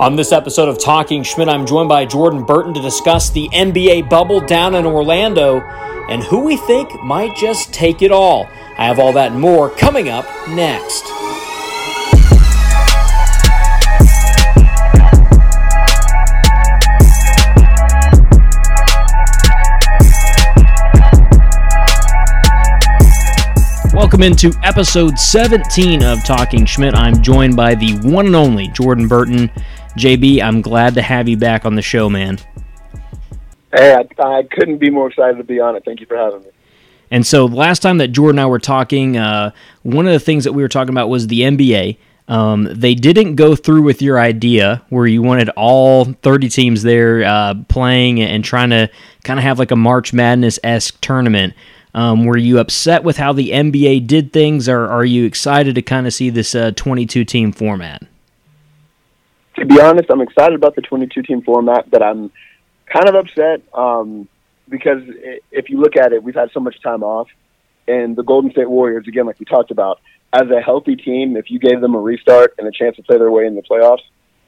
On this episode of Talking Schmidt, I'm joined by Jordan Burton to discuss the NBA bubble down in Orlando and who we think might just take it all. I have all that and more coming up next. Welcome into episode 17 of Talking Schmidt. I'm joined by the one and only Jordan Burton. JB, I'm glad to have you back on the show, man. Hey, I, I couldn't be more excited to be on it. Thank you for having me. And so, last time that Jordan and I were talking, uh, one of the things that we were talking about was the NBA. Um, they didn't go through with your idea where you wanted all 30 teams there uh, playing and trying to kind of have like a March Madness esque tournament. Um, were you upset with how the NBA did things, or are you excited to kind of see this uh, 22 team format? To be honest, I'm excited about the 22 team format, but I'm kind of upset um, because if you look at it, we've had so much time off, and the Golden State Warriors, again, like we talked about, as a healthy team, if you gave them a restart and a chance to play their way in the playoffs,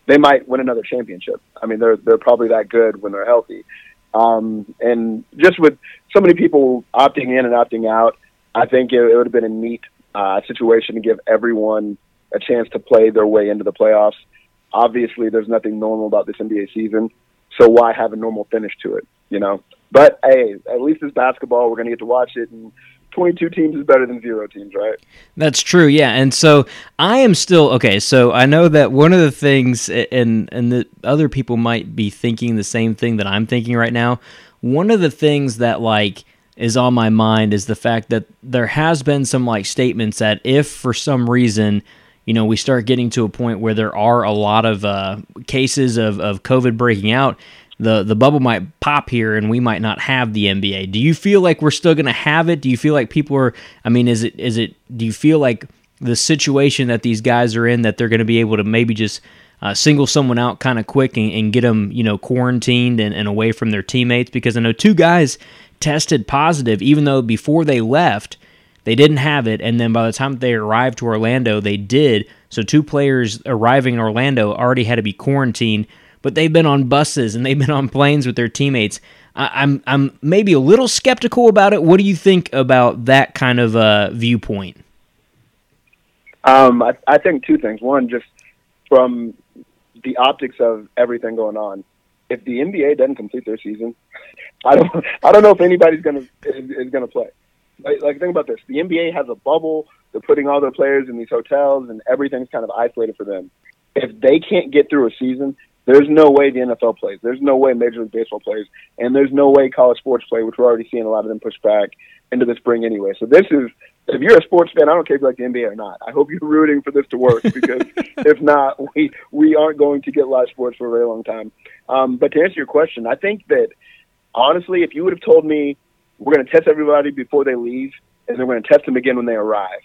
they might win another championship. I mean, they're they're probably that good when they're healthy. Um, and just with so many people opting in and opting out, I think it, it would have been a neat uh, situation to give everyone a chance to play their way into the playoffs. Obviously, there's nothing normal about this NBA season, so why have a normal finish to it? You know. But hey, at least it's basketball. We're gonna get to watch it, and 22 teams is better than zero teams, right? That's true, yeah. And so I am still okay. So I know that one of the things, and and the other people might be thinking the same thing that I'm thinking right now. One of the things that like is on my mind is the fact that there has been some like statements that if for some reason you know we start getting to a point where there are a lot of uh, cases of, of covid breaking out the the bubble might pop here and we might not have the NBA. Do you feel like we're still going to have it? Do you feel like people are I mean is it is it do you feel like the situation that these guys are in that they're going to be able to maybe just uh, single someone out kind of quick and, and, get them, you know, quarantined and, and away from their teammates because I know two guys tested positive, even though before they left, they didn't have it. And then by the time they arrived to Orlando, they did. So two players arriving in Orlando already had to be quarantined but they've been on buses and they've been on planes with their teammates. I, am I'm maybe a little skeptical about it. What do you think about that kind of uh, viewpoint? Um, I, I think two things. One, just from the optics of everything going on. If the NBA doesn't complete their season, I don't I don't know if anybody's gonna is, is gonna play. Like, like think about this: the NBA has a bubble. They're putting all their players in these hotels, and everything's kind of isolated for them. If they can't get through a season, there's no way the NFL plays. There's no way Major League Baseball plays, and there's no way college sports play, which we're already seeing a lot of them push back into the spring anyway. So this is, if you're a sports fan, I don't care if you like the NBA or not. I hope you're rooting for this to work because if not, we we aren't going to get live sports for a very long time. Um, but to answer your question, I think that honestly, if you would have told me we're going to test everybody before they leave, and then we're going to test them again when they arrive,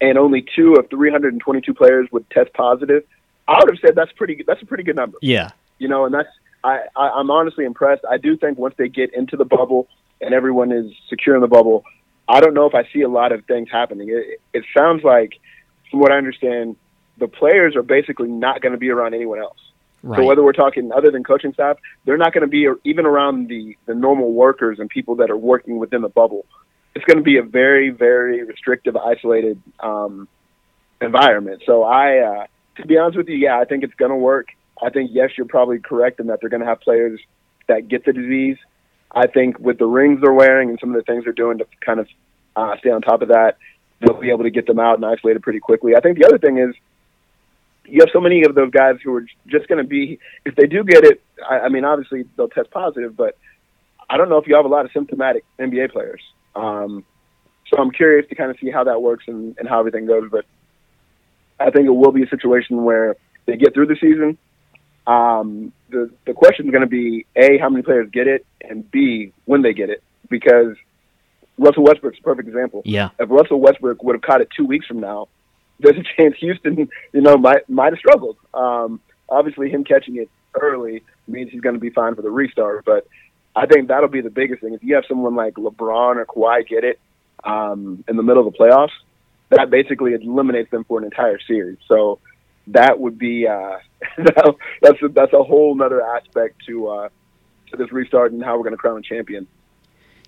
and only two of 322 players would test positive, I would have said that's pretty. That's a pretty good number. Yeah. You know, and that's I, I I'm honestly impressed. I do think once they get into the bubble and everyone is secure in the bubble, I don't know if I see a lot of things happening. It, it sounds like, from what I understand, the players are basically not going to be around anyone else. Right. So whether we're talking other than coaching staff, they're not going to be even around the the normal workers and people that are working within the bubble. It's going to be a very very restrictive, isolated um, environment. So I. Uh, to be honest with you, yeah, I think it's going to work. I think yes, you're probably correct in that they're going to have players that get the disease. I think with the rings they're wearing and some of the things they're doing to kind of uh, stay on top of that, they'll be able to get them out and isolate it pretty quickly. I think the other thing is you have so many of those guys who are just going to be, if they do get it, I, I mean, obviously they'll test positive, but I don't know if you have a lot of symptomatic NBA players. Um, so I'm curious to kind of see how that works and, and how everything goes. But I think it will be a situation where they get through the season. Um, the the question is going to be a how many players get it, and b when they get it, because Russell Westbrook's a perfect example. Yeah. If Russell Westbrook would have caught it two weeks from now, there's a chance Houston, you know, might might have struggled. Um, obviously, him catching it early means he's going to be fine for the restart, but I think that'll be the biggest thing. If you have someone like LeBron or Kawhi get it um, in the middle of the playoffs, that basically eliminates them for an entire series. So that would be uh, that's a, that's a whole other aspect to uh, to this restart and how we're going to crown a champion.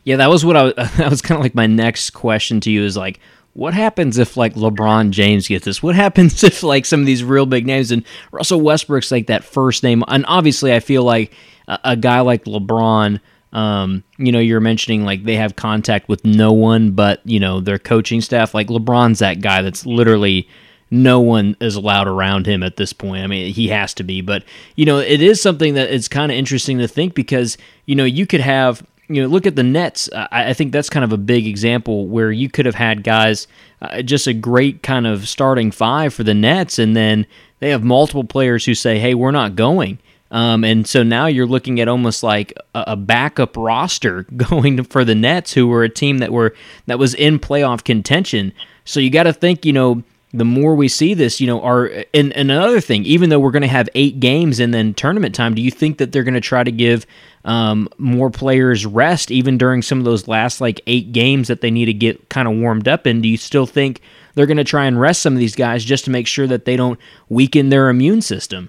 Yeah, that was what I was, that was kind of like my next question to you is like, what happens if like LeBron James gets this? What happens if like some of these real big names and Russell Westbrook's like that first name? And obviously, I feel like a, a guy like LeBron. Um, you know, you're mentioning like they have contact with no one but you know their coaching staff. Like LeBron's that guy that's literally no one is allowed around him at this point. I mean, he has to be, but you know, it is something that it's kind of interesting to think because you know you could have you know look at the Nets. I, I think that's kind of a big example where you could have had guys uh, just a great kind of starting five for the Nets, and then they have multiple players who say, "Hey, we're not going." Um, and so now you're looking at almost like a, a backup roster going for the Nets, who were a team that were that was in playoff contention. So you got to think, you know, the more we see this, you know, are and, and another thing, even though we're going to have eight games and then tournament time, do you think that they're going to try to give um, more players rest even during some of those last like eight games that they need to get kind of warmed up in? Do you still think they're going to try and rest some of these guys just to make sure that they don't weaken their immune system?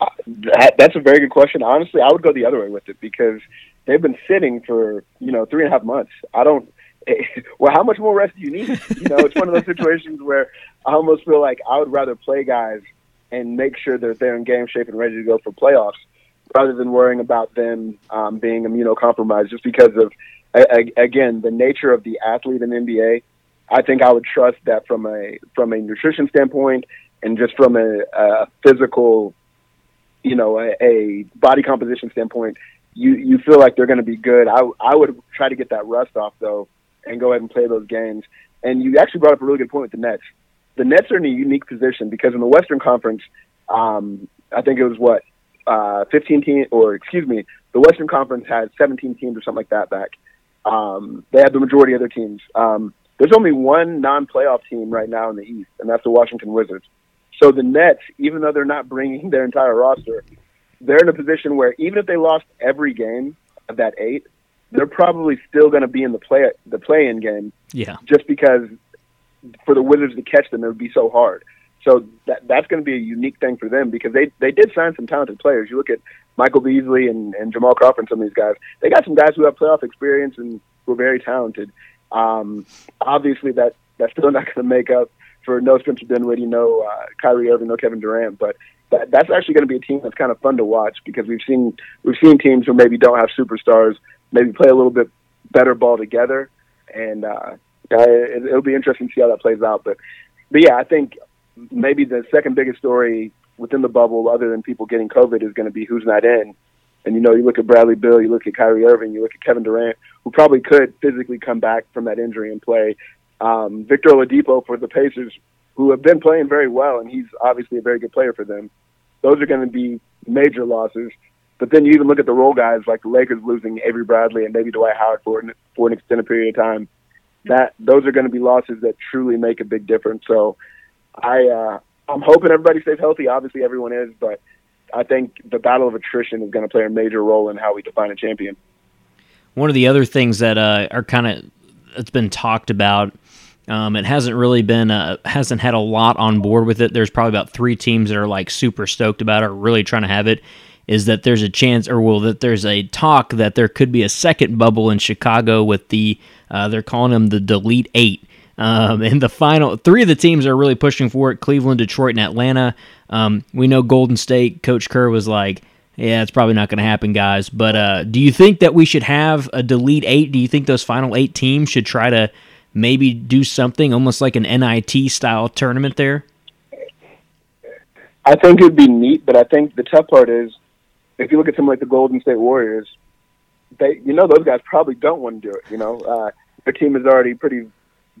Uh, that, that's a very good question. Honestly, I would go the other way with it because they've been sitting for you know three and a half months. I don't well, how much more rest do you need? You know, it's one of those situations where I almost feel like I would rather play guys and make sure that they're in game shape and ready to go for playoffs rather than worrying about them um, being immunocompromised just because of, a, again, the nature of the athlete in NBA. I think I would trust that from a from a nutrition standpoint and just from a, a physical, you know, a, a body composition standpoint, you you feel like they're going to be good. I I would try to get that rust off though and go ahead and play those games. And you actually brought up a really good point with the Nets. The Nets are in a unique position because in the Western Conference, um, I think it was what uh, 15 teams, or excuse me, the Western Conference had 17 teams or something like that back. Um, they had the majority of their teams. Um, there's only one non-playoff team right now in the East, and that's the Washington Wizards. So the Nets, even though they're not bringing their entire roster, they're in a position where even if they lost every game of that eight, they're probably still going to be in the play the play in game. Yeah. Just because for the Wizards to catch them, it would be so hard. So that that's going to be a unique thing for them because they they did sign some talented players. You look at Michael Beasley and, and Jamal Crawford and some of these guys. They got some guys who have playoff experience and who are very talented. Um, obviously, that that's still not going to make up for no Spencer Dinwiddie, no uh, Kyrie Irving, no Kevin Durant. But that, that's actually going to be a team that's kind of fun to watch because we've seen we've seen teams who maybe don't have superstars maybe play a little bit better ball together, and uh, it, it'll be interesting to see how that plays out. But but yeah, I think maybe the second biggest story within the bubble, other than people getting COVID, is going to be who's not in. And you know, you look at Bradley Beal, you look at Kyrie Irving, you look at Kevin Durant, who probably could physically come back from that injury and play. Um, Victor Oladipo for the Pacers, who have been playing very well, and he's obviously a very good player for them. Those are going to be major losses. But then you even look at the role guys like the Lakers losing Avery Bradley and maybe Dwight Howard for an, for an extended period of time. That those are going to be losses that truly make a big difference. So I uh, I'm hoping everybody stays healthy. Obviously, everyone is, but I think the battle of attrition is going to play a major role in how we define a champion. One of the other things that uh, are kind of it's been talked about. Um, it hasn't really been uh, hasn't had a lot on board with it. There's probably about three teams that are like super stoked about it, or really trying to have it is that there's a chance, or well, that there's a talk that there could be a second bubble in Chicago with the uh, they're calling them the Delete Eight. Um, and the final three of the teams are really pushing for it: Cleveland, Detroit, and Atlanta. Um, we know Golden State. Coach Kerr was like, "Yeah, it's probably not going to happen, guys." But uh, do you think that we should have a Delete Eight? Do you think those final eight teams should try to maybe do something almost like an NIT style tournament there? I think it'd be neat, but I think the tough part is if you look at something like the Golden State Warriors, they you know those guys probably don't want to do it. You know, uh, their team is already pretty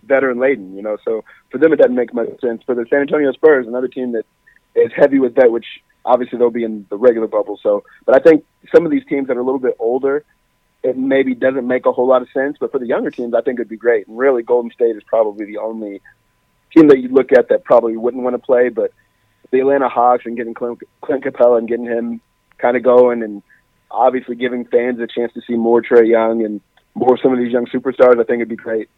veteran laden. You know, so for them it doesn't make much sense. For the San Antonio Spurs, another team that is heavy with that, which obviously they'll be in the regular bubble. So, but I think some of these teams that are a little bit older, it maybe doesn't make a whole lot of sense. But for the younger teams, I think it'd be great. And really, Golden State is probably the only team that you look at that probably wouldn't want to play. But the Atlanta Hawks and getting Clint, Clint Capela and getting him kind of going and obviously giving fans a chance to see more Trae Young and more some of these young superstars, I think it'd be great.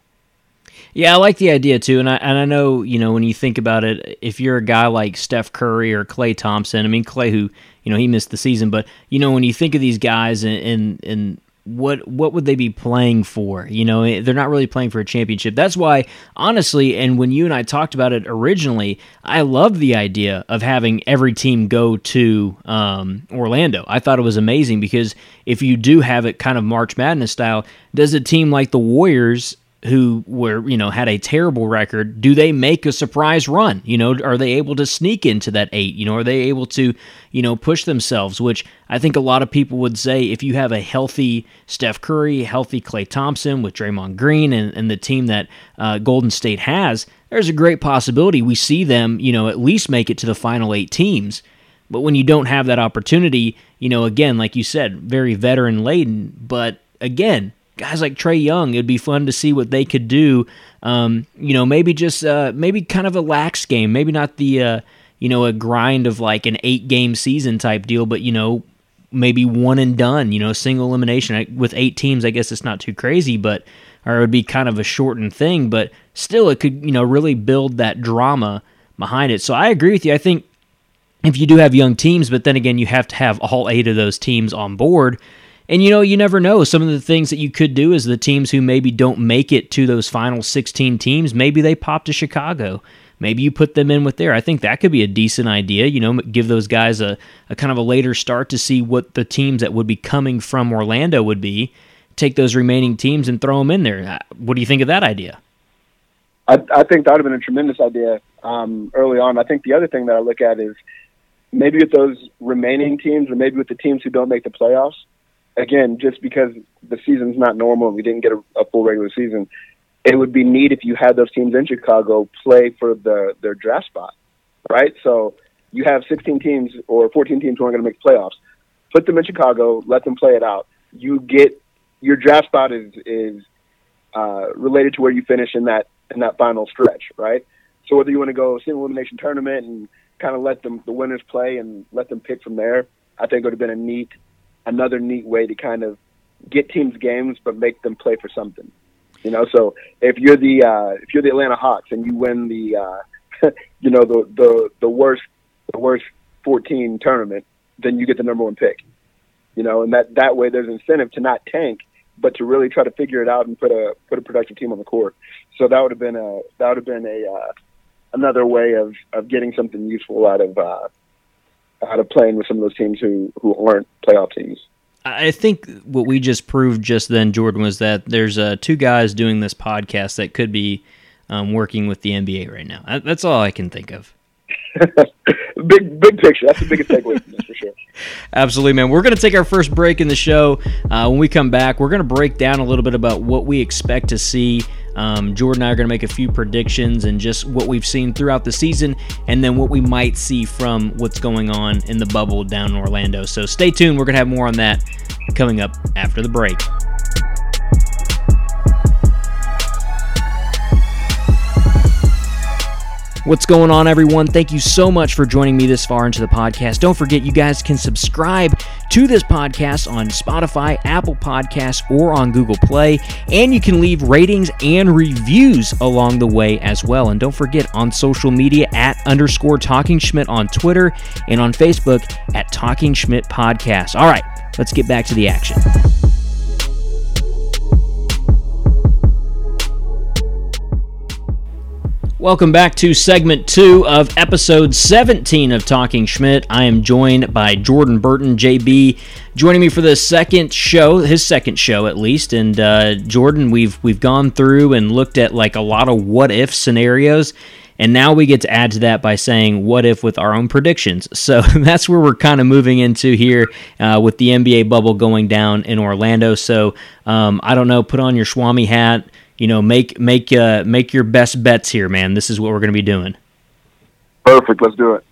Yeah, I like the idea too, and I and I know you know when you think about it, if you're a guy like Steph Curry or Klay Thompson, I mean Klay, who you know he missed the season, but you know when you think of these guys and and, and what what would they be playing for? You know, eh, they're not really playing for a championship. That's why, honestly, and when you and I talked about it originally, I loved the idea of having every team go to um, Orlando. I thought it was amazing because if you do have it kind of March Madness style, does a team like the Warriors who were you know had a terrible record do they make a surprise run? You know are they able to sneak into that eight? You know are they able to you know push themselves? Which i think a lot of people would say if you have a healthy steph curry healthy klay thompson with draymond green and, and the team that uh, golden state has there's a great possibility we see them you know at least make it to the final eight teams. But when you don't have that opportunity you know again like you said very veteran laden. But again guys like Trae Young, it'd be fun to see what they could do. Um, you know, maybe just uh, maybe kind of a lax game, maybe not the uh, you know a grind of like an eight game season type deal, but you know maybe one and done. You know, single elimination with eight teams. I guess it's not too crazy, but or it would be kind of a shortened thing, but still it could you know really build that drama behind it. So I agree with you. I think if you do have young teams, but then again you have to have all eight of those teams on board and you know, you never know. Some of the things that you could do is the teams who maybe don't make it to those final 16 teams, maybe they pop to Chicago. Maybe you put them in with there. I think that could be a decent idea. You know, give those guys a, a kind of a later start to see what the teams that would be coming from Orlando would be. Take those remaining teams and throw them in there. Uh, what do you think of that idea? I, I think that would have been a tremendous idea um, early on. I think the other thing that I look at is maybe with those remaining teams, or maybe with the teams who don't make the playoffs, again, just because the season's not normal and we didn't get a, a full regular season, it would be neat if you had those teams in Chicago play for the their draft spot, right? So you have 16 teams or 14 teams who aren't going to make playoffs. Put them in Chicago, let them play it out. You get your draft spot is is uh, related to where you finish in that in that final stretch, right? So whether you want to go single elimination tournament and kind of let them the winners play and let them pick from there, I think it would have been a neat another neat way to kind of get teams games but make them play for something. You know, so if you're the uh, if you're the Atlanta Hawks and you win the uh, you know the the the worst the worst 14 tournament, then you get the number one pick. You know, and that that way there's incentive to not tank, but to really try to figure it out and put a put a productive team on the court. So that would have been a that would have been a uh, another way of of getting something useful out of uh, out of playing with some of those teams who who aren't playoff teams. I think what we just proved just then, Jordan, was that there's uh, two guys doing this podcast that could be um, working with the NBA right now. That's all I can think of. big big picture. That's the biggest takeaway from this for sure. Absolutely, man. We're going to take our first break in the show. Uh, when we come back, we're going to break down a little bit about what we expect to see. Um, Jordan and I are going to make a few predictions and just what we've seen throughout the season, and then what we might see from what's going on in the bubble down in Orlando. So stay tuned. We're going to have more on that coming up after the break. What's going on, everyone? Thank you so much for joining me this far into the podcast. Don't forget, you guys can subscribe to this podcast on Spotify, Apple Podcasts, or on Google Play. And you can leave ratings and reviews along the way as well. And don't forget, on social media at underscore Talking Schmidt on Twitter and on Facebook at Talking Schmidt Podcast. All right, let's get back to the action. Welcome back to segment two of episode 17 of Talking Schmidt. I am joined by Jordan Burton, JB, joining me for the second show, his second show at least. And uh, Jordan, we've we've gone through and looked at like a lot of what if scenarios, and now we get to add to that by saying what if with our own predictions. So that's where we're kind of moving into here uh, with the NBA bubble going down in Orlando. So um, I don't know, put on your Swami hat you know, make make uh, make your best bets here, man. This is what we're going to be doing. Perfect. Let's do it.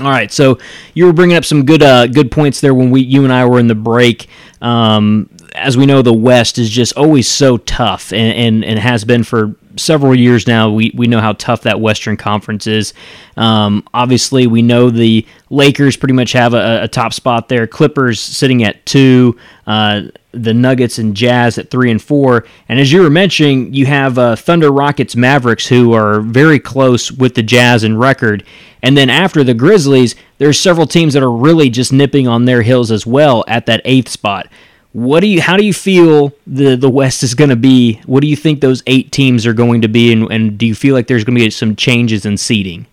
All right, so you were bringing up some good uh, good points there when we you and I were in the break. Um, as we know, the West is just always so tough, and, and, and has been for several years now, we, we know how tough that Western Conference is. Um, obviously, we know the Lakers pretty much have a, a top spot there. Clippers sitting at two. Uh, the Nuggets and Jazz at three and four. And as you were mentioning, you have uh, Thunder, Rockets, Mavericks, who are very close with the Jazz in record. And then after the Grizzlies, there's several teams that are really just nipping on their heels as well at that eighth spot. What do you? How do you feel the the West is going to be? What do you think those eight teams are going to be? And, and do you feel like there's going to be some changes in seeding?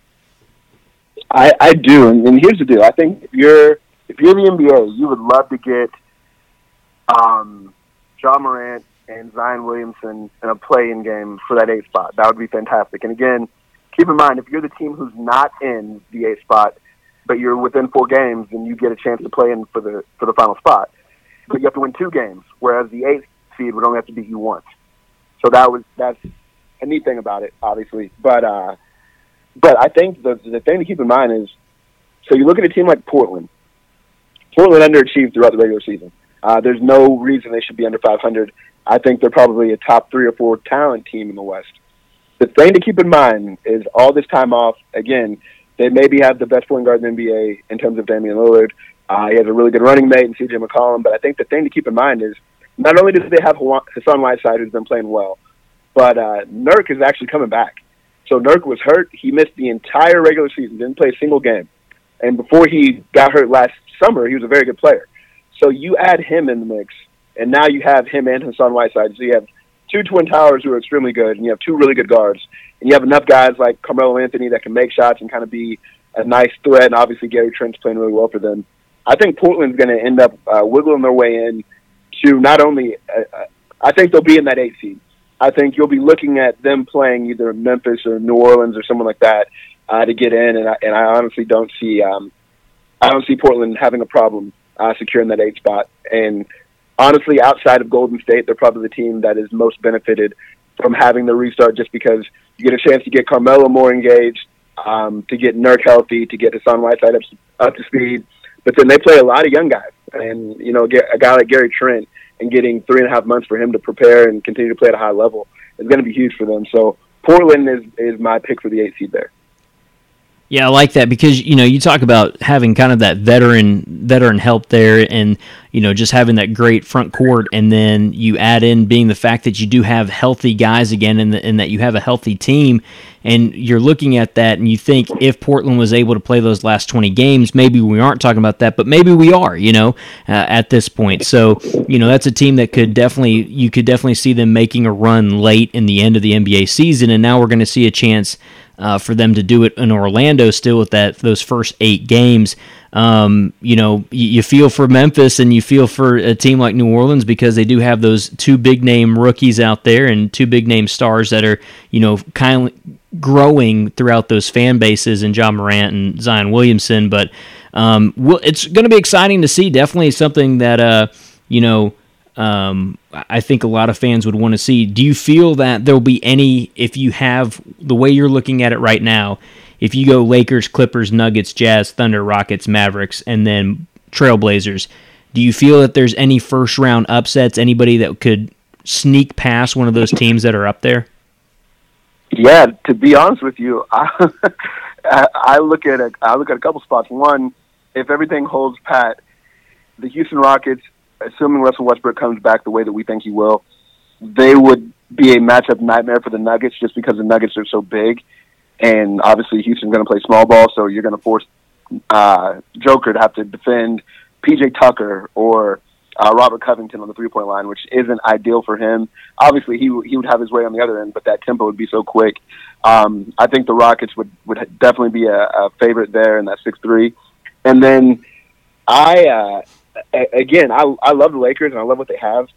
I, I do, and, and here's the deal. I think if you're if you're the NBA, you would love to get um, Ja Morant and Zion Williamson in a play-in game for that eighth spot. That would be fantastic. And again, keep in mind if you're the team who's not in the eighth spot, but you're within four games, then you get a chance to play in for the for the final spot. But you have to win two games, whereas the eighth seed would only have to beat you once. So that was that's a neat thing about it, obviously. But uh, but I think the the thing to keep in mind is, so you look at a team like Portland. Portland underachieved throughout the regular season. Uh, there's no reason they should be under 500. I think they're probably a top three or four talent team in the West. The thing to keep in mind is all this time off. Again, they maybe have the best point guard in the NBA in terms of Damian Lillard. Uh, he has a really good running mate in CJ McCollum. But I think the thing to keep in mind is not only do they have Hassan Whiteside, who's been playing well, but uh, Nurk is actually coming back. So Nurk was hurt. He missed the entire regular season, didn't play a single game. And before he got hurt last summer, he was a very good player. So you add him in the mix, and now you have him and Hassan Whiteside. So you have two twin towers who are extremely good, and you have two really good guards, and you have enough guys like Carmelo Anthony that can make shots and kind of be a nice threat. And obviously Gary Trent's playing really well for them. I think Portland's going to end up uh, wiggling their way in to not only. Uh, uh, I think they'll be in that eight seed. I think you'll be looking at them playing either Memphis or New Orleans or someone like that uh, to get in, and I, and I honestly don't see um, I don't see Portland having a problem uh, securing that eight spot. And honestly, outside of Golden State, they're probably the team that is most benefited from having the restart just because you get a chance to get Carmelo more engaged, um, to get Nurk healthy, to get Hassan Whiteside up, up to speed. But then they play a lot of young guys. And, you know, a guy like Gary Trent and getting three and a half months for him to prepare and continue to play at a high level is going to be huge for them. So Portland is, is my pick for the eight seed there. Yeah, I like that because you know you talk about having kind of that veteran veteran help there, and you know just having that great front court, and then you add in being the fact that you do have healthy guys again, and, the, and that you have a healthy team, and you're looking at that, and you think if Portland was able to play those last 20 games, maybe we aren't talking about that, but maybe we are, you know, uh, at this point. So you know that's a team that could definitely you could definitely see them making a run late in the end of the NBA season, and now we're going to see a chance uh, for them to do it in Orlando still with that those first eight games. Um, you know, you, you, feel for Memphis and you feel for a team like New Orleans because they do have those two big name rookies out there and two big name stars that are you know kind of growing throughout those fan bases and Ja Morant and Zion Williamson. But um, well, it's going to be exciting to see. Definitely something that uh, you know um, I think a lot of fans would want to see. Do you feel that there'll be any, if you have the way you're looking at it right now, if you go Lakers, Clippers, Nuggets, Jazz, Thunder, Rockets, Mavericks, and then Trailblazers, do you feel that there's any first round upsets, anybody that could sneak past one of those teams that are up there? Yeah, to be honest with you, I, I look at a, I look at a couple spots. One, if everything holds pat, the Houston Rockets assuming Russell Westbrook comes back the way that we think he will, they would be a matchup nightmare for the Nuggets just because the Nuggets are so big. And obviously, Houston's going to play small ball, so you're going to force uh, Joker to have to defend PJ Tucker or uh, Robert Covington on the three point line, which isn't ideal for him. Obviously, he he would have his way on the other end, but that tempo would be so quick. Um, I think the Rockets would would definitely be a, a favorite there in that six three, and then I uh, again, I I love the Lakers and I love what they have.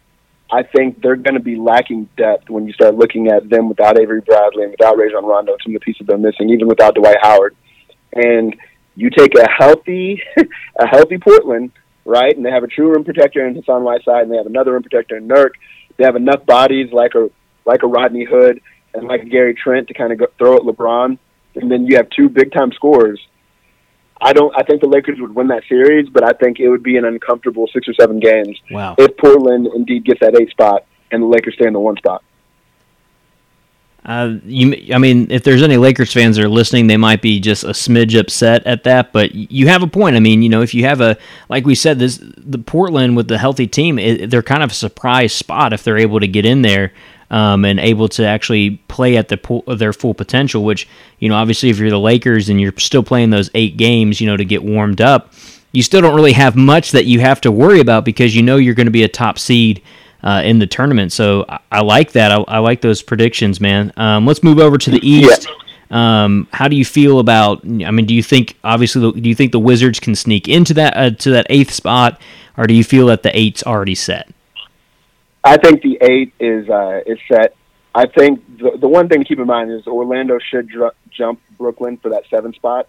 I think they're going to be lacking depth when you start looking at them without Avery Bradley and without Rajon Rondo some of the pieces they're missing, even without Dwight Howard. And you take a healthy, a healthy Portland, right? And they have a true rim protector in Hassan Whiteside, and they have another rim protector in Nurk. They have enough bodies like a like a Rodney Hood and like a Gary Trent to kind of go, throw at LeBron, and then you have two big time scorers I don't. I think the Lakers would win that series, but I think it would be an uncomfortable six or seven games wow. if Portland indeed gets that eight spot and the Lakers stay in the one spot. Uh, you, I mean, if there's any Lakers fans that are listening, they might be just a smidge upset at that. But you have a point. I mean, you know, if you have a, like we said, this the Portland with the healthy team, it, they're kind of a surprise spot if they're able to get in there um, and able to actually play at the their full potential. Which you know, obviously, if you're the Lakers and you're still playing those eight games, you know, to get warmed up, you still don't really have much that you have to worry about because you know you're going to be a top seed uh, in the tournament. So I, I like that. I, I, like those predictions, man. Um, let's move over to the East. Yeah. Um, how do you feel about? I mean, do you think obviously do you think the Wizards can sneak into that uh, to that eighth spot, or do you feel that the eight's already set? I think the eight is uh, is set. I think the the one thing to keep in mind is Orlando should dr- jump Brooklyn for that seven spot,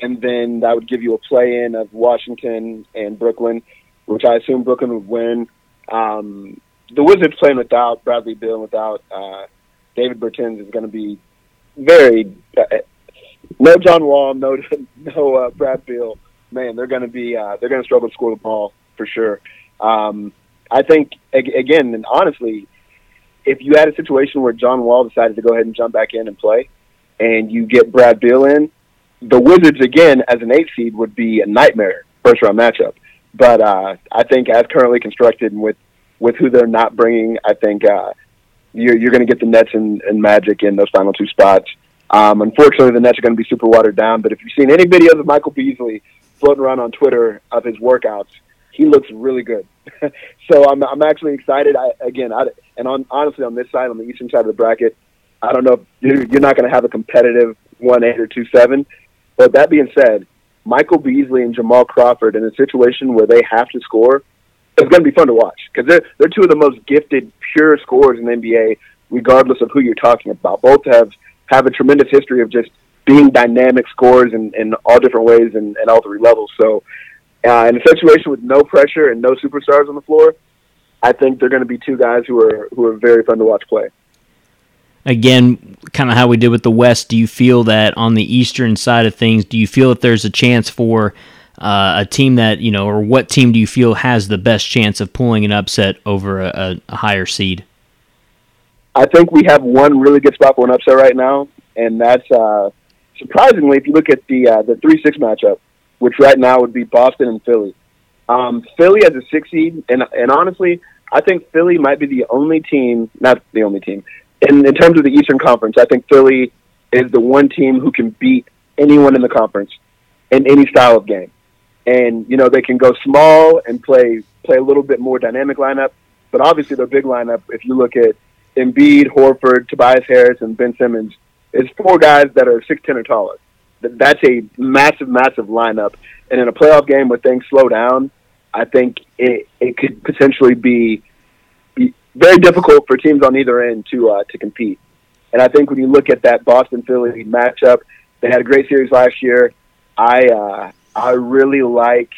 and then that would give you a play in of Washington and Brooklyn, which I assume Brooklyn would win. Um, the Wizards playing without Bradley and without uh, Davis Bertans is going to be very uh, no John Wall, no no uh, Brad Beal. Man, they're going to be uh, they're going to struggle to score the ball for sure. Um, I think again, and honestly, if you had a situation where John Wall decided to go ahead and jump back in and play, and you get Brad Beal in, the Wizards again as an eight seed would be a nightmare first round matchup. But uh, I think as currently constructed and with with who they're not bringing, I think uh, you're you're going to get the Nets and, and Magic in those final two spots. Um, unfortunately, the Nets are going to be super watered down. But if you've seen any videos of Michael Beasley floating around on Twitter of his workouts, he looks really good. so I'm I'm actually excited. I, again, I, and on honestly on this side, on the eastern side of the bracket, I don't know if you're, you're not going to have a competitive one eight or two seven. But that being said, Michael Beasley and Jamal Crawford in a situation where they have to score, it's going to be fun to watch because they're they're two of the most gifted pure scorers in the NBA, regardless of who you're talking about. Both have have a tremendous history of just being dynamic scorers in, in all different ways and, and all three levels. So, uh, in a situation with no pressure and no superstars on the floor, I think they're going to be two guys who are who are very fun to watch play again, kind of how we did with the West, do you feel that on the Eastern side of things, do you feel that there's a chance for uh, a team that, you know, or what team do you feel has the best chance of pulling an upset over a, a higher seed? I think we have one really good spot for an upset right now, and that's uh, surprisingly, if you look at the uh, the three six matchup, which right now would be Boston and Philly. Um, Philly as a six seed, and and honestly, I think Philly might be the only team, not the only team, in, in terms of the Eastern Conference, I think Philly is the one team who can beat anyone in the conference in any style of game. And you know they can go small and play play a little bit more dynamic lineup, but obviously their big lineup. If you look at Embiid, Horford, Tobias Harris, and Ben Simmons, is four guys that are six ten or taller. That's a massive, massive lineup. And in a playoff game where things slow down, I think it it could potentially be be very difficult for teams on either end to uh, to compete. And I think when you look at that Boston Philly matchup, they had a great series last year. I uh, I really like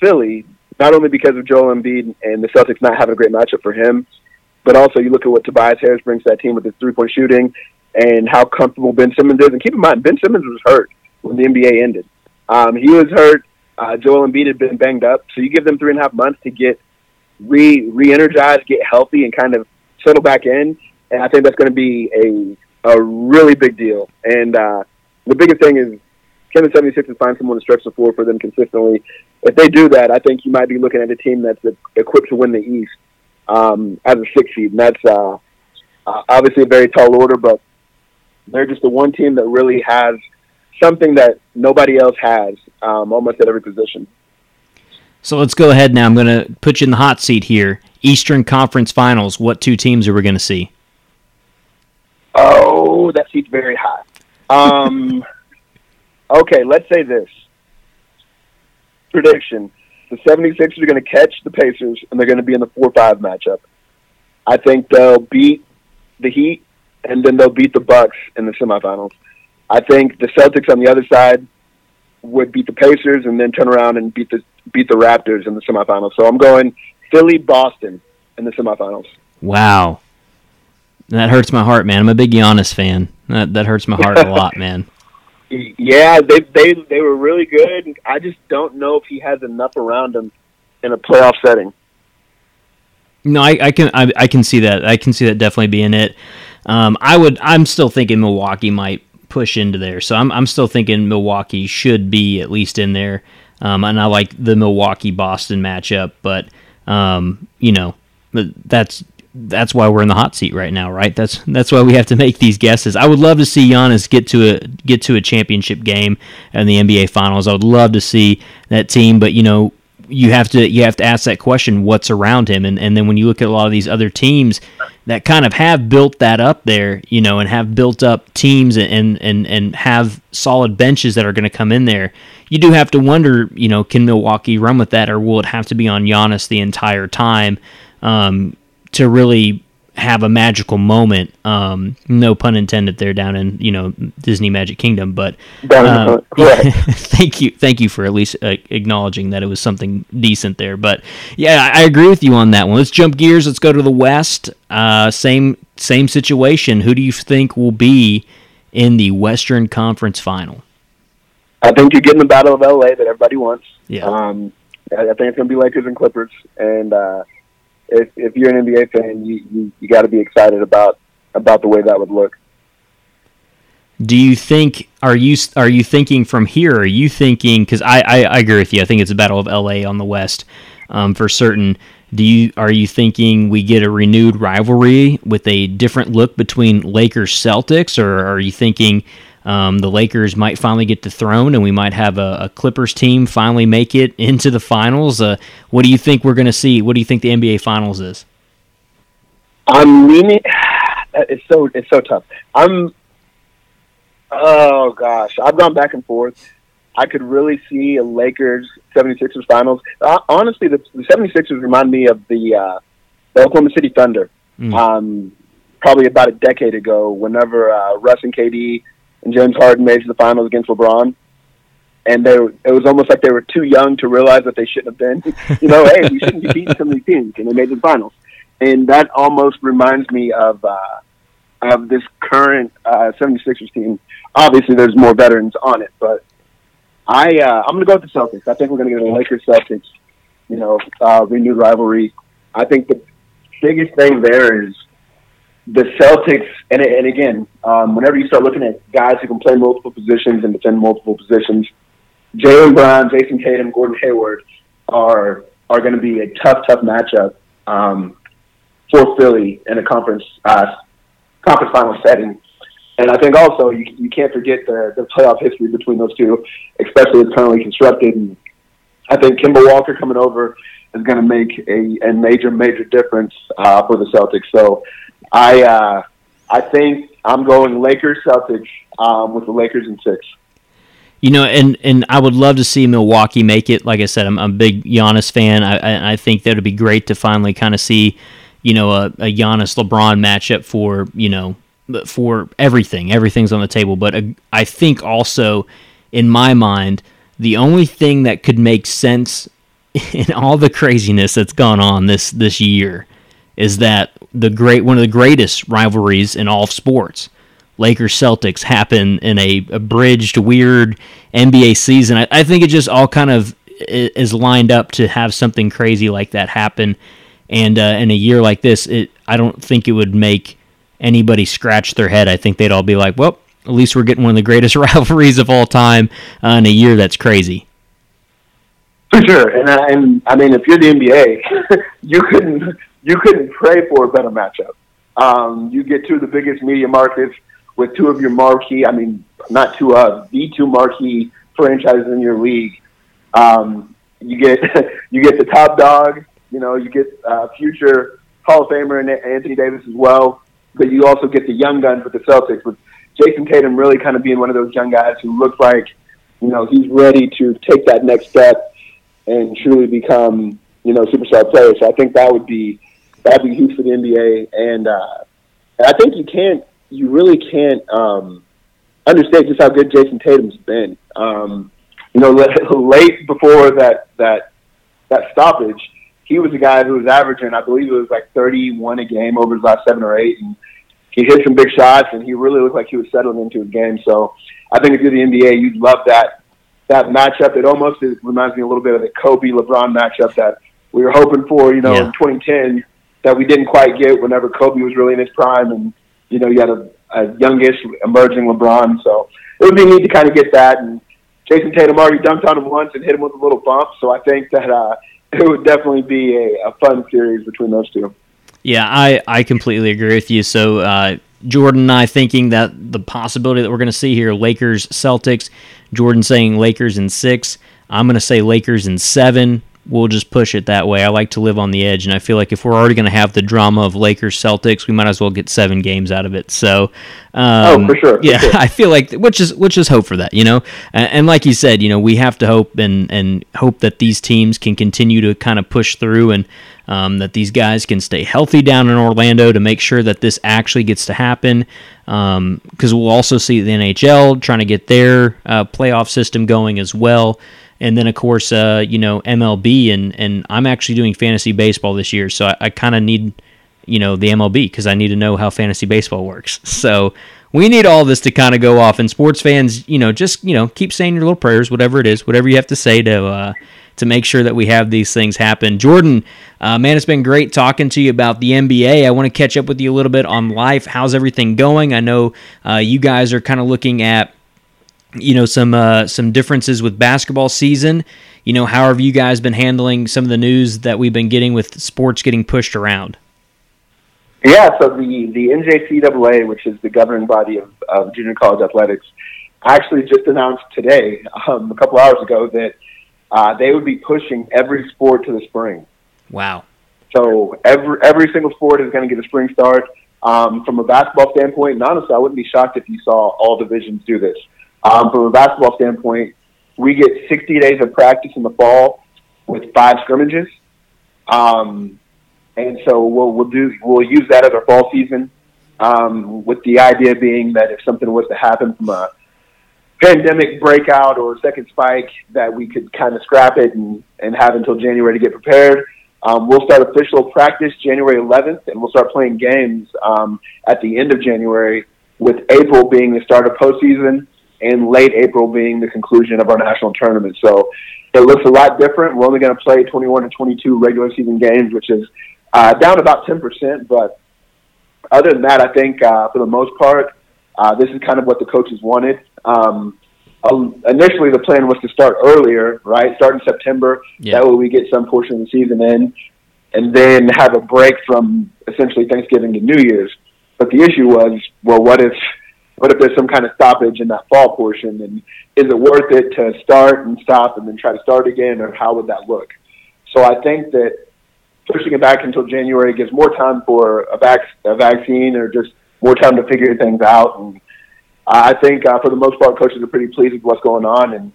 Philly not only because of Joel Embiid and the Celtics not having a great matchup for him, but also you look at what Tobias Harris brings to that team with his three point shooting and how comfortable Ben Simmons is. And keep in mind, Ben Simmons was hurt when the NBA ended. Um, he was hurt. Uh, Joel Embiid had been banged up, so you give them three and a half months to get re re-energize, get healthy, and kind of settle back in. And I think that's going to be a a really big deal. And uh, the biggest thing is can the 76ers find someone to stretch the floor for them consistently? If they do that, I think you might be looking at a team that's equipped to win the East um, as a six seed. And that's uh, obviously a very tall order, but they're just the one team that really has something that nobody else has um, almost at every position. So let's go ahead now. I'm going to put you in the hot seat here. Eastern Conference Finals. What two teams are we going to see? Oh, that seat's very high. Um, okay, let's say this. Prediction. The 76ers are going to catch the Pacers, and they're going to be in the 4-5 matchup. I think they'll beat the Heat, and then they'll beat the Bucks in the semifinals. I think the Celtics on the other side would beat the Pacers and then turn around and beat the beat the Raptors in the semifinals. So I'm going Philly Boston in the semifinals. Wow. That hurts my heart, man. I'm a big Giannis fan. That that hurts my heart a lot, man. Yeah, they they they were really good. I just don't know if he has enough around him in a playoff setting. No, I, I can I, I, can see that. I can see that definitely being it. Um, I would. I'm still thinking Milwaukee might push into there. So I'm I'm still thinking Milwaukee should be at least in there. Um, and I like the Milwaukee Boston matchup, but um, you know that's that's why we're in the hot seat right now, right? That's that's why we have to make these guesses. I would love to see Giannis get to a get to a championship game in the NBA Finals. I would love to see that team, but you know you have to you have to ask that question: what's around him? And and then when you look at a lot of these other teams that kind of have built that up there, you know, and have built up teams and and and have solid benches that are going to come in there, you do have to wonder, you know, can Milwaukee run with that, or will it have to be on Giannis the entire time um, to really have a magical moment. Um, no pun intended there down in you know Disney Magic Kingdom, but uh, thank you, thank you for at least uh, acknowledging that it was something decent there. But yeah, I, I, agree with you on that one. Let's jump gears. Let's go to the West. Uh, same same situation. Who do you think will be in the Western Conference Final? I think you're getting the Battle of LA that everybody wants. Yeah. Um, I think it's going to be Lakers and Clippers, and uh, if if you're an NBA fan, you you, you got to be excited about about the way that would look. Do you think are you are you thinking from here? Are you thinking because I, I, I agree with you. I think it's a battle of LA on the West um, for certain. Do you are you thinking we get a renewed rivalry with a different look between Lakers Celtics, or are you thinking um, the Lakers might finally get the throne, and we might have a, a Clippers team finally make it into the finals. Uh, what do you think we're going to see? What do you think the NBA Finals is? I'm leaning. It's so it's so tough. I'm. Oh gosh, I've gone back and forth. I could really see a Lakers 76ers finals. Uh, honestly, the, the 76ers remind me of the uh, the Oklahoma City Thunder. Mm. Um, probably about a decade ago, whenever uh, Russ and KD and James Harden made it to the finals against LeBron. And they were, it was almost like they were too young to realize that they shouldn't have been. you know, hey, we shouldn't be beating some of these teams, and they made the finals. And that almost reminds me of uh, of this current uh, 76ers team. Obviously, there's more veterans on it, but I uh, I'm going to go with the Celtics. I think we're going to get a Lakers Celtics. You know, uh, renewed rivalry. I think the biggest thing there is the Celtics, and, and again, um, whenever you start looking at guys who can play multiple positions and defend multiple positions, Jaylen Brown, Jayson Tatum, Gordon Hayward are are going to be a tough, tough matchup um, for Philly in a conference uh, conference final setting. And I think also you, you can't forget the, the playoff history between those two, especially as currently constructed. And I think Kemba Walker coming over is going to make a, a major, major difference uh, for the Celtics. So I uh, I think I'm going Lakers Celtics um, with the Lakers in six. You know, and and I would love to see Milwaukee make it. Like I said, I'm, I'm a big Giannis fan. I I think that would be great to finally kind of see, you know, a, a Giannis LeBron matchup for you know for everything. Everything's on the table. But uh, I think also, in my mind, the only thing that could make sense in all the craziness that's gone on this this year is that the great one of the greatest rivalries in all of sports. Lakers Celtics happen in a abridged, weird NBA season. I, I, think it just all kind of is lined up to have something crazy like that happen. And uh, in a year like this, it I don't think it would make anybody scratch their head. I think they'd all be like, "Well, at least we're getting one of the greatest rivalries of all time uh, in a year that's crazy." For sure, and I, and I mean, if you're the NBA, you couldn't you couldn't pray for a better matchup. Um, you get two of the biggest media markets with two of your marquee, I mean, not two of, the two marquee franchises in your league. Um, you get you get the top dog, you know, you get uh, future Hall of Famer and Anthony Davis as well, but you also get the young guns with the Celtics, with Jayson Tatum really kind of being one of those young guys who looks like, you know, he's ready to take that next step and truly become, you know, superstar player. So I think that would be that'd be huge for the NBA. And, uh, I think you can't, you really can't um, understand just how good Jayson Tatum's been. Um, you know, late before that that that stoppage, he was a guy who was averaging, I believe it was like 31 a game over his last seven or eight, and he hit some big shots, and he really looked like he was settling into his game. So I think if you're the NBA, you'd love that that matchup. It almost reminds me a little bit of the Kobe LeBron matchup that we were hoping for, you know, yeah. in 2010 that we didn't quite get whenever Kobe was really in his prime and you know, you had a, a youngish emerging LeBron. So it would be neat to kind of get that. And Jayson Tatum already dunked on him once and hit him with a little bump. So I think that uh, it would definitely be a, a fun series between those two. Yeah, I, I completely agree with you. So, uh, Jordan and I thinking that the possibility that we're going to see here Lakers, Celtics, Jordan saying Lakers in six. I'm going to say Lakers in seven we'll just push it that way. I like to live on the edge, and I feel like if we're already going to have the drama of Lakers Celtics, we might as well get seven games out of it. So, um, oh, for sure. For yeah, sure. I feel like which is which is hope for that, you know. And, and, like you said, you know, we have to hope and and hope that these teams can continue to kind of push through and. Um, that these guys can stay healthy down in Orlando to make sure that this actually gets to happen. Because um, we'll also see the NHL trying to get their uh, playoff system going as well and then of course uh, you know MLB and and I'm actually doing fantasy baseball this year, so I, I kind of need you know the MLB because I need to know how fantasy baseball works. So we need all this to kind of go off, and sports fans, you know, just you know keep saying your little prayers, whatever it is, whatever you have to say to. Uh, to make sure that we have these things happen. Jordan, uh, man, it's been great talking to you about the NBA. I want to catch up with you a little bit on life. How's everything going? I know uh, you guys are kind of looking at you know some uh, some differences with basketball season. You know, how have you guys been handling some of the news that we've been getting with sports getting pushed around? Yeah, so the the NJCAA, which is the governing body of, of junior college athletics, actually just announced today, um, a couple hours ago, that uh, they would be pushing every sport to the spring. Wow! So every every single sport is going to get a spring start. Um, from a basketball standpoint, and honestly, I wouldn't be shocked if you saw all divisions do this. Um, from a basketball standpoint, we get 60 days of practice in the fall with five scrimmages. Um, and so we'll, we'll do, we'll use that as our fall season. Um, with the idea being that if something was to happen from a pandemic breakout or second spike, that we could kind of scrap it and, and have until January to get prepared. Um, we'll start official practice January 11th, and we'll start playing games um, at the end of January, with April being the start of postseason and late April being the conclusion of our national tournament. So it looks a lot different. We're only going to play 21 to 22 regular season games, which is uh, down about 10%. But other than that, I think uh, for the most part, uh, this is kind of what the coaches wanted. Um, initially, the plan was to start earlier, right? Start in September. Yeah. That way, we get some portion of the season in, and then have a break from essentially Thanksgiving to New Year's. But the issue was, well, what if what if there's some kind of stoppage in that fall portion? And is it worth it to start and stop and then try to start again, or how would that look? So I think that pushing it back until January gives more time for a, vac- a vaccine or just more time to figure things out. And I think uh, for the most part, coaches are pretty pleased with what's going on. And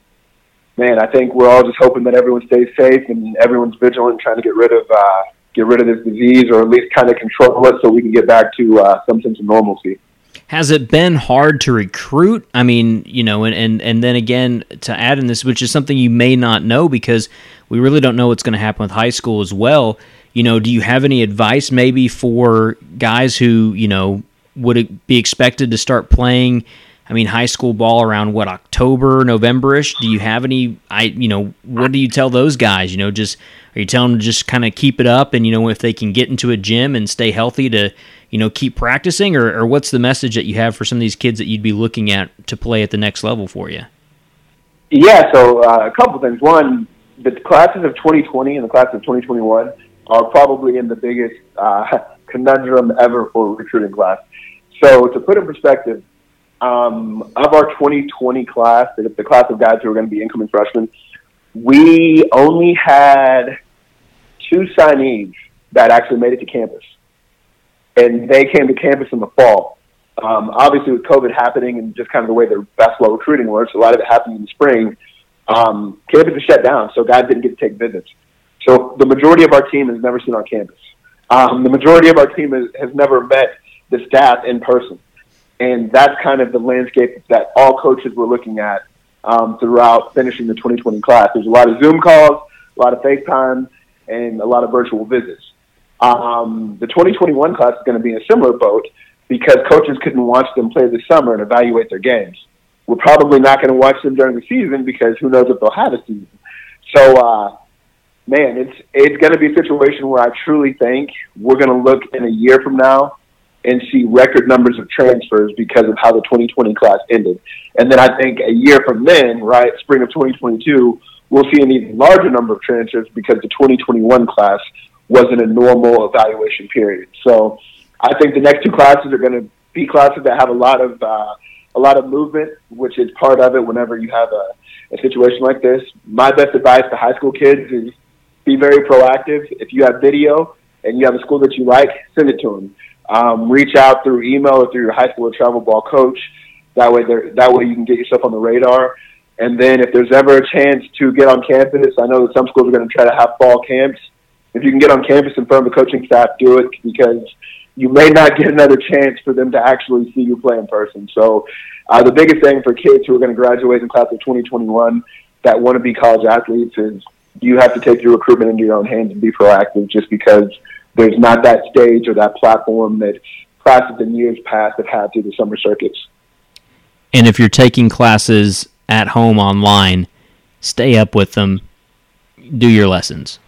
man, I think we're all just hoping that everyone stays safe and everyone's vigilant, trying to get rid of uh, get rid of this disease or at least kind of control it so we can get back to uh, some sense of normalcy. Has it been hard to recruit? I mean, you know, and, and, and then again, to add in this, which is something you may not know because we really don't know what's going to happen with high school as well. You know, do you have any advice maybe for guys who, you know, would be expected to start playing? I mean, high school ball around what October, November-ish. Do you have any? I, you know, what do you tell those guys? You know, just are you telling them to just kind of keep it up, and you know, if they can get into a gym and stay healthy, to you know keep practicing, or, or what's the message that you have for some of these kids that you'd be looking at to play at the next level for you? Yeah, so uh, a couple things. One, the classes of 2020 and the class of 2021 are probably in the biggest uh, conundrum ever for recruiting class. So to put in perspective, um, of our 2020 class, the, class of guys who are going to be incoming freshmen, we only had two signees that actually made it to campus and they came to campus in the fall. Um, obviously, with COVID happening and just kind of the way the basketball recruiting works, a lot of it happened in the spring. Um, campus is shut down, so guys didn't get to take visits. So the majority of our team has never seen our campus. Um, the majority of our team has never met the staff in person, and that's kind of the landscape that all coaches were looking at um, throughout finishing the 2020 class. There's a lot of Zoom calls, a lot of FaceTime, and a lot of virtual visits. Um, the 2021 class is going to be in a similar boat because coaches couldn't watch them play this summer and evaluate their games. We're probably not going to watch them during the season because who knows if they'll have a season. So, uh, man, it's it's going to be a situation where I truly think we're going to look in a year from now and see record numbers of transfers because of how the 2020 class ended. And then I think a year from then, right, spring of 2022, we'll see an even larger number of transfers because the 2021 class wasn't a normal evaluation period. So I think the next two classes are going to be classes that have a lot of uh, a lot of movement, which is part of it. Whenever you have a, a situation like this, my best advice to high school kids is be very proactive. If you have video and you have a school that you like, send it to them. Um, reach out through email or through your high school or travel ball coach. That way, that way you can get yourself on the radar. And then if there's ever a chance to get on campus, I know that some schools are going to try to have fall camps. If you can get on campus in front of the coaching staff, do it because you may not get another chance for them to actually see you play in person. So, uh, the biggest thing for kids who are going to graduate in class of 2021 that want to be college athletes is you have to take your recruitment into your own hands and be proactive just because there's not that stage or that platform that classes in years past have had through the summer circuits. And if you're taking classes at home online, stay up with them, do your lessons.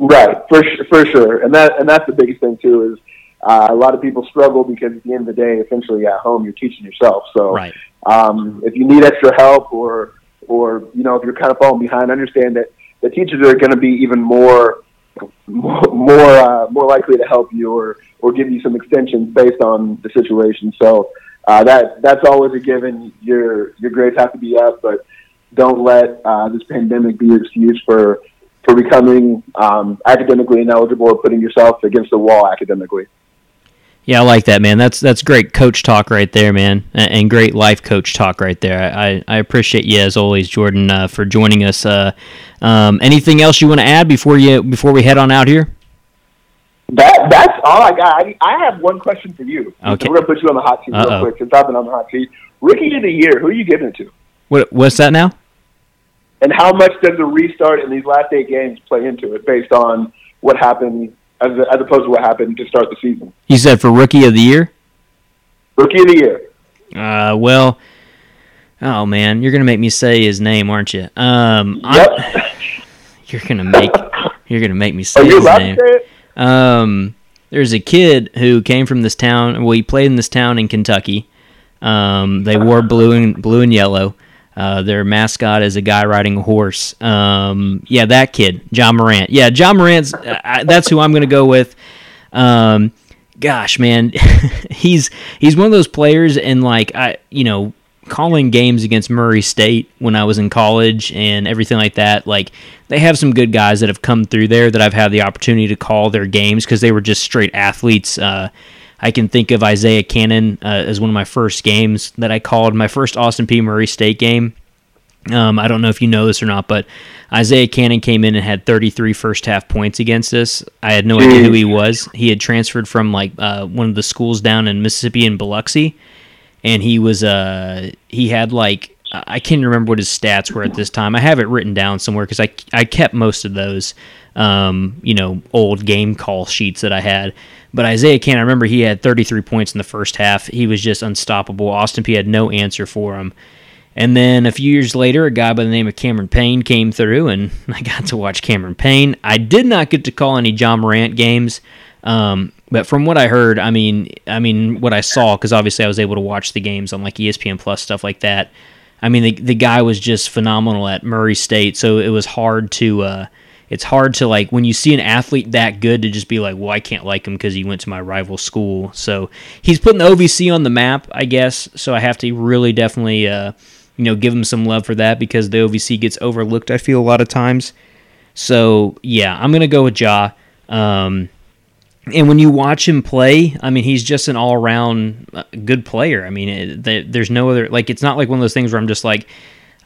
Right, for for sure, and that and that's the biggest thing too is uh, a lot of people struggle because at the end of the day, essentially at home, you're teaching yourself. So right. um, if you need extra help or, or, you know, if you're kind of falling behind, understand that the teachers are going to be even more, more, more, uh, more likely to help you or, or give you some extensions based on the situation. So uh, that, that's always a given. Your, your grades have to be up, but don't let uh, this pandemic be an excuse for, for becoming um, academically ineligible or putting yourself against the wall academically. Yeah, I like that, man. That's that's great coach talk right there, man, and great life coach talk right there. I, I appreciate you as always, Jordan, uh, for joining us. Uh, um, anything else you want to add before you before we head on out here? That that's all I got. I, I have one question for you. Okay, we're gonna put you on the hot seat Uh-oh. real quick since I've been on the hot seat. Rookie of the year, who are you giving it to? What what's that now? And how much does the restart in these last eight games play into it, based on what happened as, as opposed to what happened to start the season. You said for rookie of the year. Rookie of the year. Uh, well, oh man, you're gonna make me say his name, aren't you? Um, yep. you're gonna make you're gonna make me say his name. Say um, there's a kid who came from this town. Well, he played in this town in Kentucky. Um, they wore blue and blue and yellow. Uh, their mascot is a guy riding a horse. Um, yeah, that kid, Ja Morant. Yeah, Ja Morant's. Uh, that's who I'm going to go with. Um, gosh, man, he's he's one of those players, and like I, you know, calling games against Murray State when I was in college and everything like that. Like they have some good guys that have come through there that I've had the opportunity to call their games because they were just straight athletes. Uh, I can think of Isaiah Canaan uh, as one of my first games that I called. My first Austin Peay Murray State game. Um, I don't know if you know this or not, but Isaiah Canaan came in and had 33 first half points against us. I had no idea who he was. He had transferred from like uh, one of the schools down in Mississippi in Biloxi, and he was uh he had like I can't remember what his stats were at this time. I have it written down somewhere because I I kept most of those um you know old game call sheets that I had but Isaiah Canaan, I remember he had 33 points in the first half. He was just unstoppable. Austin Peay had no answer for him. And then a few years later, a guy by the name of Cameron Payne came through, and I got to watch Cameron Payne. I did not get to call any Ja Morant games, um, but from what I heard, I mean, I mean, what I saw, because obviously I was able to watch the games on like ESPN Plus stuff like that. I mean, the the guy was just phenomenal at Murray State, so it was hard to. Uh, it's hard to like when you see an athlete that good to just be like, well, I can't like him because he went to my rival school. So he's putting the OVC on the map, I guess. So I have to really definitely, uh, you know, give him some love for that because the OVC gets overlooked. I feel a lot of times. So yeah, I'm gonna go with Ja. Um, and when you watch him play, I mean, he's just an all around uh, good player. I mean, it, there's no other like it's not like one of those things where I'm just like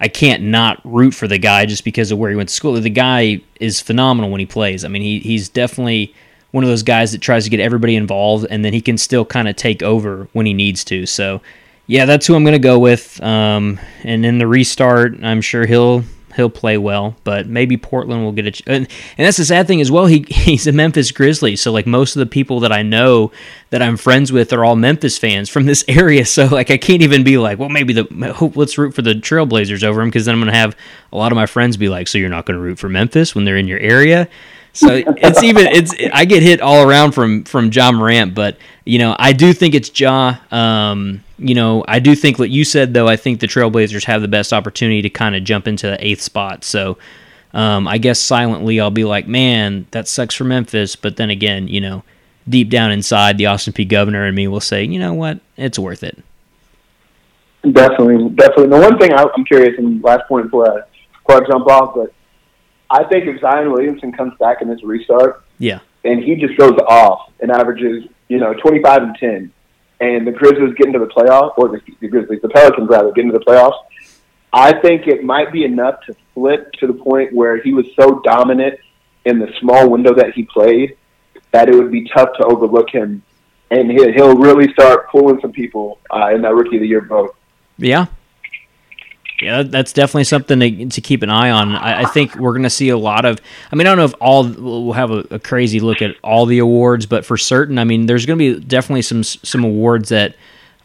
I can't not root for the guy just because of where he went to school. The guy is phenomenal when he plays. I mean, he he's definitely one of those guys that tries to get everybody involved, and then he can still kind of take over when he needs to. So, yeah, that's who I'm going to go with. Um, and in the restart, I'm sure he'll he'll play well, but maybe Portland will get a. Ch- and, and that's the sad thing as well. He he's a Memphis Grizzly, so like most of the people that I know that I'm friends with are all Memphis fans from this area. So like I can't even be like, well, maybe the hope let's root for the Trailblazers over him because then I'm gonna have a lot of my friends be like, so you're not gonna root for Memphis when they're in your area. So it's even it's I get hit all around from from Ja Morant, but you know I do think it's Ja. Um, you know I do think what you said though. I think the Trailblazers have the best opportunity to kind of jump into the eighth spot. So um, I guess silently I'll be like, man, that sucks for Memphis. But then again, you know, deep down inside, the Austin Peay Governor and me will say, you know what, it's worth it. Definitely, definitely. The one thing I'm curious, and last point before I, before I jump off, but I think if Zion Williamson comes back in this restart, yeah, and he just goes off and averages, you know, 25 and 10, and the Grizzlies get into the playoffs, or the, the Grizzlies, the Pelicans rather, get into the playoffs, I think it might be enough to flip to the point where he was so dominant in the small window that he played that it would be tough to overlook him, and he'll really start pulling some people uh, in that rookie of the year vote. Yeah. Yeah, that's definitely something to, to keep an eye on. I, I think we're going to see a lot of. I mean, I don't know if all we'll have a, a, crazy look at all the awards, but for certain, I mean, there's going to be definitely some some awards that,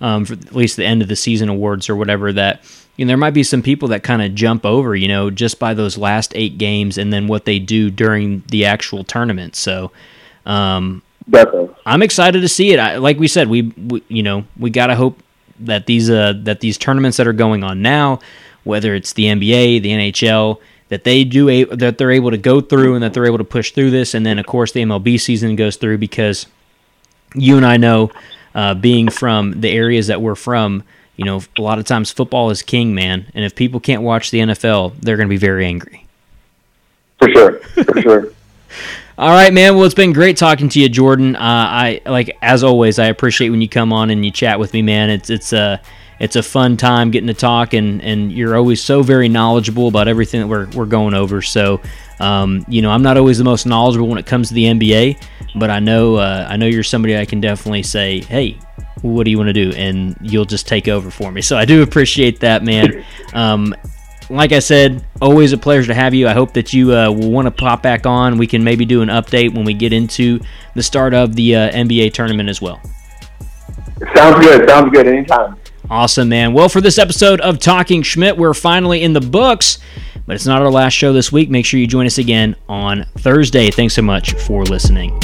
um, for at least the end of the season awards or whatever that you know, there might be some people that kind of jump over, you know, just by those last eight games and then what they do during the actual tournament. So, um, Definitely. I'm excited to see it. I, like we said, we, we you know we gotta hope that these uh, that these tournaments that are going on now, whether it's the NBA, the NHL, that they do a, that they're able to go through and that they're able to push through this, and then of course the MLB season goes through because you and I know, uh, being from the areas that we're from, you know, a lot of times football is king, man, and if people can't watch the NFL, they're going to be very angry. For sure, for sure. All right, man. Well, it's been great talking to you, Jordan. Uh, I like as always. I appreciate when you come on and you chat with me, man. It's it's a it's a fun time getting to talk, and and you're always so very knowledgeable about everything that we're we're going over. So, um, you know, I'm not always the most knowledgeable when it comes to the NBA, but I know uh, I know you're somebody I can definitely say, hey, what do you want to do, and you'll just take over for me. So I do appreciate that, man. Um, like I said, always a pleasure to have you. I hope that you uh, will want to pop back on. We can maybe do an update when we get into the start of the uh, NBA tournament as well. Sounds good. Sounds good. Anytime. Awesome, man. Well, for this episode of Talking Schmidt, we're finally in the books, but it's not our last show this week. Make sure you join us again on Thursday. Thanks so much for listening.